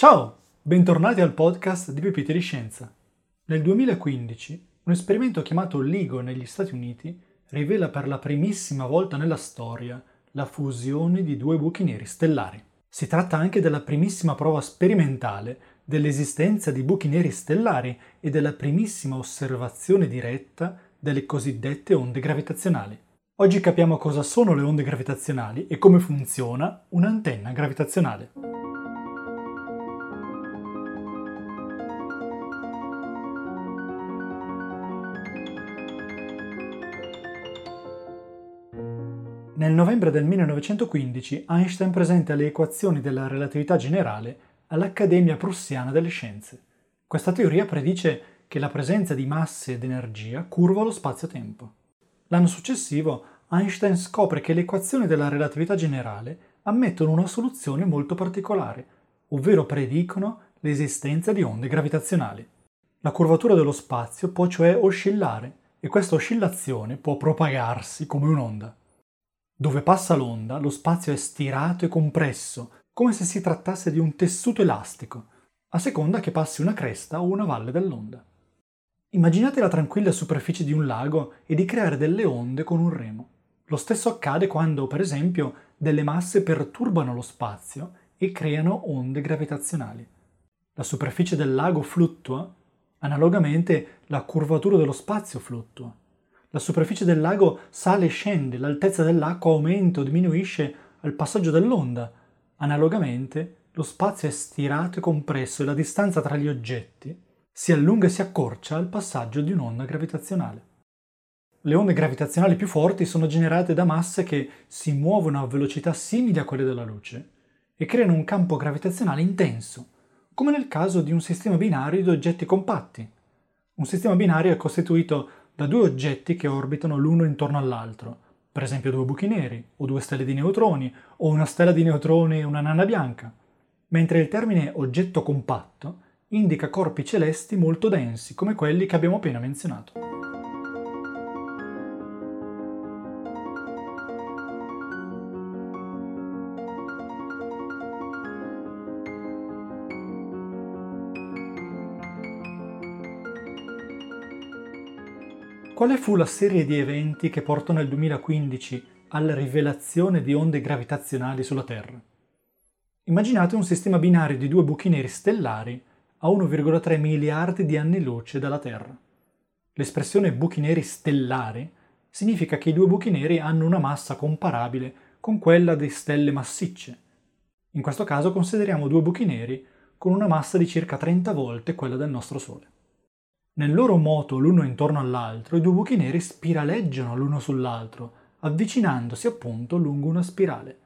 Ciao, bentornati al podcast di Pepite di Scienza. Nel 2015 un esperimento chiamato LIGO negli Stati Uniti rivela per la primissima volta nella storia la fusione di due buchi neri stellari. Si tratta anche della primissima prova sperimentale dell'esistenza di buchi neri stellari e della primissima osservazione diretta delle cosiddette onde gravitazionali. Oggi capiamo cosa sono le onde gravitazionali e come funziona un'antenna gravitazionale. Nel novembre del 1915 Einstein presenta le equazioni della relatività generale all'Accademia Prussiana delle Scienze. Questa teoria predice che la presenza di masse ed energia curva lo spazio-tempo. L'anno successivo Einstein scopre che le equazioni della relatività generale ammettono una soluzione molto particolare, ovvero predicono l'esistenza di onde gravitazionali. La curvatura dello spazio può cioè oscillare e questa oscillazione può propagarsi come un'onda. Dove passa l'onda, lo spazio è stirato e compresso, come se si trattasse di un tessuto elastico, a seconda che passi una cresta o una valle dell'onda. Immaginate la tranquilla superficie di un lago e di creare delle onde con un remo. Lo stesso accade quando, per esempio, delle masse perturbano lo spazio e creano onde gravitazionali. La superficie del lago fluttua, analogamente la curvatura dello spazio fluttua. La superficie del lago sale e scende, l'altezza dell'acqua aumenta o diminuisce al passaggio dell'onda. Analogamente, lo spazio è stirato e compresso e la distanza tra gli oggetti si allunga e si accorcia al passaggio di un'onda gravitazionale. Le onde gravitazionali più forti sono generate da masse che si muovono a velocità simili a quelle della luce e creano un campo gravitazionale intenso, come nel caso di un sistema binario di oggetti compatti. Un sistema binario è costituito da due oggetti che orbitano l'uno intorno all'altro, per esempio due buchi neri, o due stelle di neutroni, o una stella di neutroni e una nana bianca, mentre il termine oggetto compatto indica corpi celesti molto densi, come quelli che abbiamo appena menzionato. Quale fu la serie di eventi che portò nel 2015 alla rivelazione di onde gravitazionali sulla Terra? Immaginate un sistema binario di due buchi neri stellari a 1,3 miliardi di anni luce dalla Terra. L'espressione buchi neri stellari significa che i due buchi neri hanno una massa comparabile con quella di stelle massicce. In questo caso consideriamo due buchi neri con una massa di circa 30 volte quella del nostro Sole. Nel loro moto l'uno intorno all'altro, i due buchi neri spiraleggiano l'uno sull'altro, avvicinandosi appunto lungo una spirale.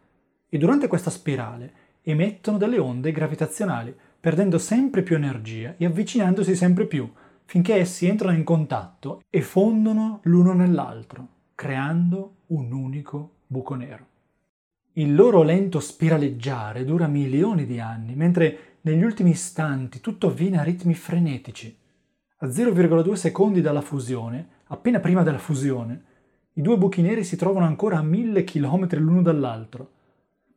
E durante questa spirale emettono delle onde gravitazionali, perdendo sempre più energia e avvicinandosi sempre più, finché essi entrano in contatto e fondono l'uno nell'altro, creando un unico buco nero. Il loro lento spiraleggiare dura milioni di anni, mentre negli ultimi istanti tutto avviene a ritmi frenetici. A 0,2 secondi dalla fusione, appena prima della fusione, i due buchi neri si trovano ancora a mille chilometri l'uno dall'altro,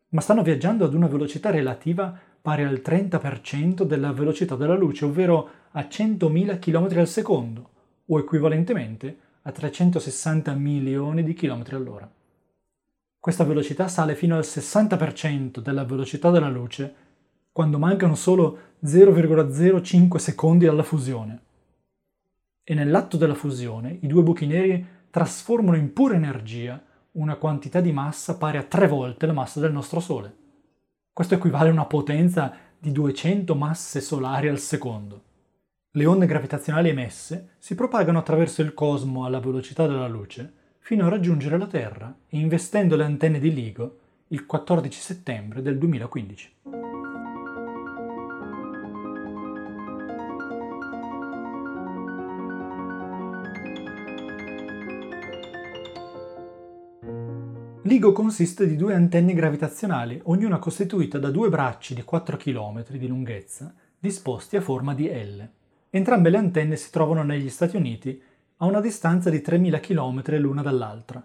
ma stanno viaggiando ad una velocità relativa pari al 30% della velocità della luce, ovvero a 100.000 km al secondo, o equivalentemente a 360 milioni di km all'ora. Questa velocità sale fino al 60% della velocità della luce quando mancano solo 0,05 secondi alla fusione e nell'atto della fusione i due buchi neri trasformano in pura energia una quantità di massa pari a tre volte la massa del nostro Sole. Questo equivale a una potenza di 200 masse solari al secondo. Le onde gravitazionali emesse si propagano attraverso il cosmo alla velocità della luce fino a raggiungere la Terra, investendo le antenne di LIGO il 14 settembre del 2015. L'IGO consiste di due antenne gravitazionali, ognuna costituita da due bracci di 4 km di lunghezza, disposti a forma di L. Entrambe le antenne si trovano negli Stati Uniti, a una distanza di 3000 km l'una dall'altra.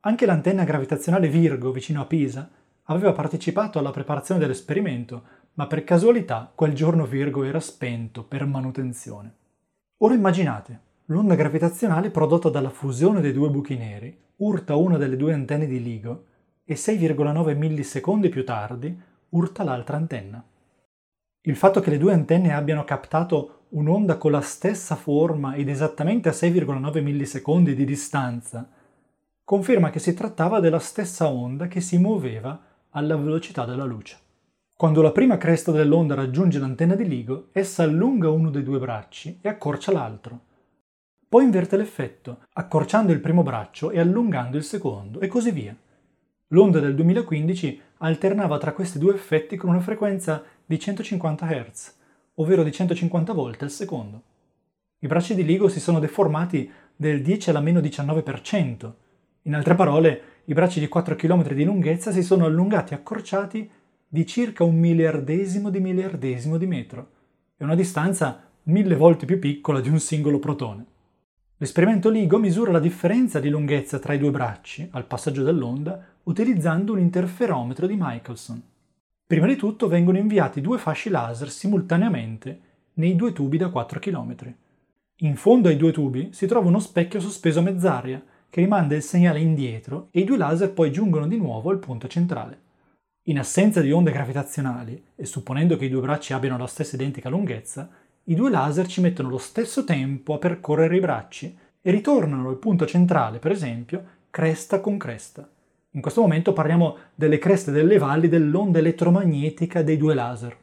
Anche l'antenna gravitazionale Virgo, vicino a Pisa, aveva partecipato alla preparazione dell'esperimento, ma per casualità quel giorno Virgo era spento per manutenzione. Ora immaginate, l'onda gravitazionale prodotta dalla fusione dei due buchi neri urta una delle due antenne di LIGO e 6,9 millisecondi più tardi urta l'altra antenna. Il fatto che le due antenne abbiano captato un'onda con la stessa forma ed esattamente a 6,9 millisecondi di distanza conferma che si trattava della stessa onda che si muoveva alla velocità della luce. Quando la prima cresta dell'onda raggiunge l'antenna di LIGO, essa allunga uno dei due bracci e accorcia l'altro. Poi inverte l'effetto, accorciando il primo braccio e allungando il secondo, e così via. L'onda del 2015 alternava tra questi due effetti con una frequenza di 150 Hz, ovvero di 150 volte al secondo. I bracci di LIGO si sono deformati del 10 alla meno 19%. In altre parole, i bracci di 4 km di lunghezza si sono allungati e accorciati di circa un miliardesimo di miliardesimo di metro. È una distanza mille volte più piccola di un singolo protone. L'esperimento LIGO misura la differenza di lunghezza tra i due bracci al passaggio dell'onda utilizzando un interferometro di Michelson. Prima di tutto vengono inviati due fasci laser simultaneamente nei due tubi da 4 km. In fondo ai due tubi si trova uno specchio sospeso a mezz'aria che rimanda il segnale indietro e i due laser poi giungono di nuovo al punto centrale. In assenza di onde gravitazionali, e supponendo che i due bracci abbiano la stessa identica lunghezza, i due laser ci mettono lo stesso tempo a percorrere i bracci e ritornano al punto centrale, per esempio, cresta con cresta. In questo momento parliamo delle creste delle valli dell'onda elettromagnetica dei due laser.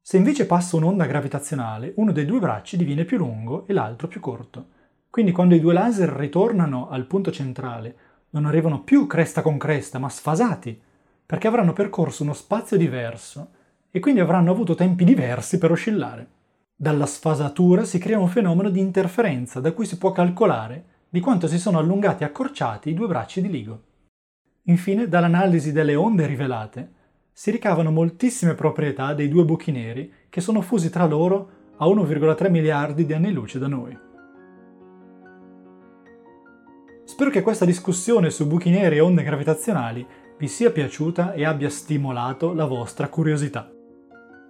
Se invece passa un'onda gravitazionale, uno dei due bracci diviene più lungo e l'altro più corto. Quindi quando i due laser ritornano al punto centrale, non arrivano più cresta con cresta, ma sfasati, perché avranno percorso uno spazio diverso e quindi avranno avuto tempi diversi per oscillare. Dalla sfasatura si crea un fenomeno di interferenza da cui si può calcolare di quanto si sono allungati e accorciati i due bracci di LIGO. Infine, dall'analisi delle onde rivelate, si ricavano moltissime proprietà dei due buchi neri che sono fusi tra loro a 1,3 miliardi di anni luce da noi. Spero che questa discussione su buchi neri e onde gravitazionali vi sia piaciuta e abbia stimolato la vostra curiosità.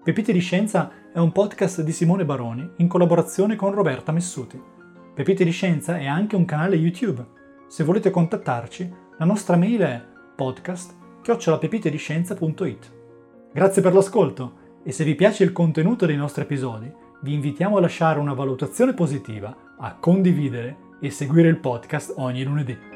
Pepite di Scienza è un podcast di Simone Baroni in collaborazione con Roberta Messuti. Pepite di Scienza è anche un canale YouTube. Se volete contattarci, la nostra mail è podcast-pepitediscienza.it. Grazie per l'ascolto e se vi piace il contenuto dei nostri episodi, vi invitiamo a lasciare una valutazione positiva, a condividere e seguire il podcast ogni lunedì.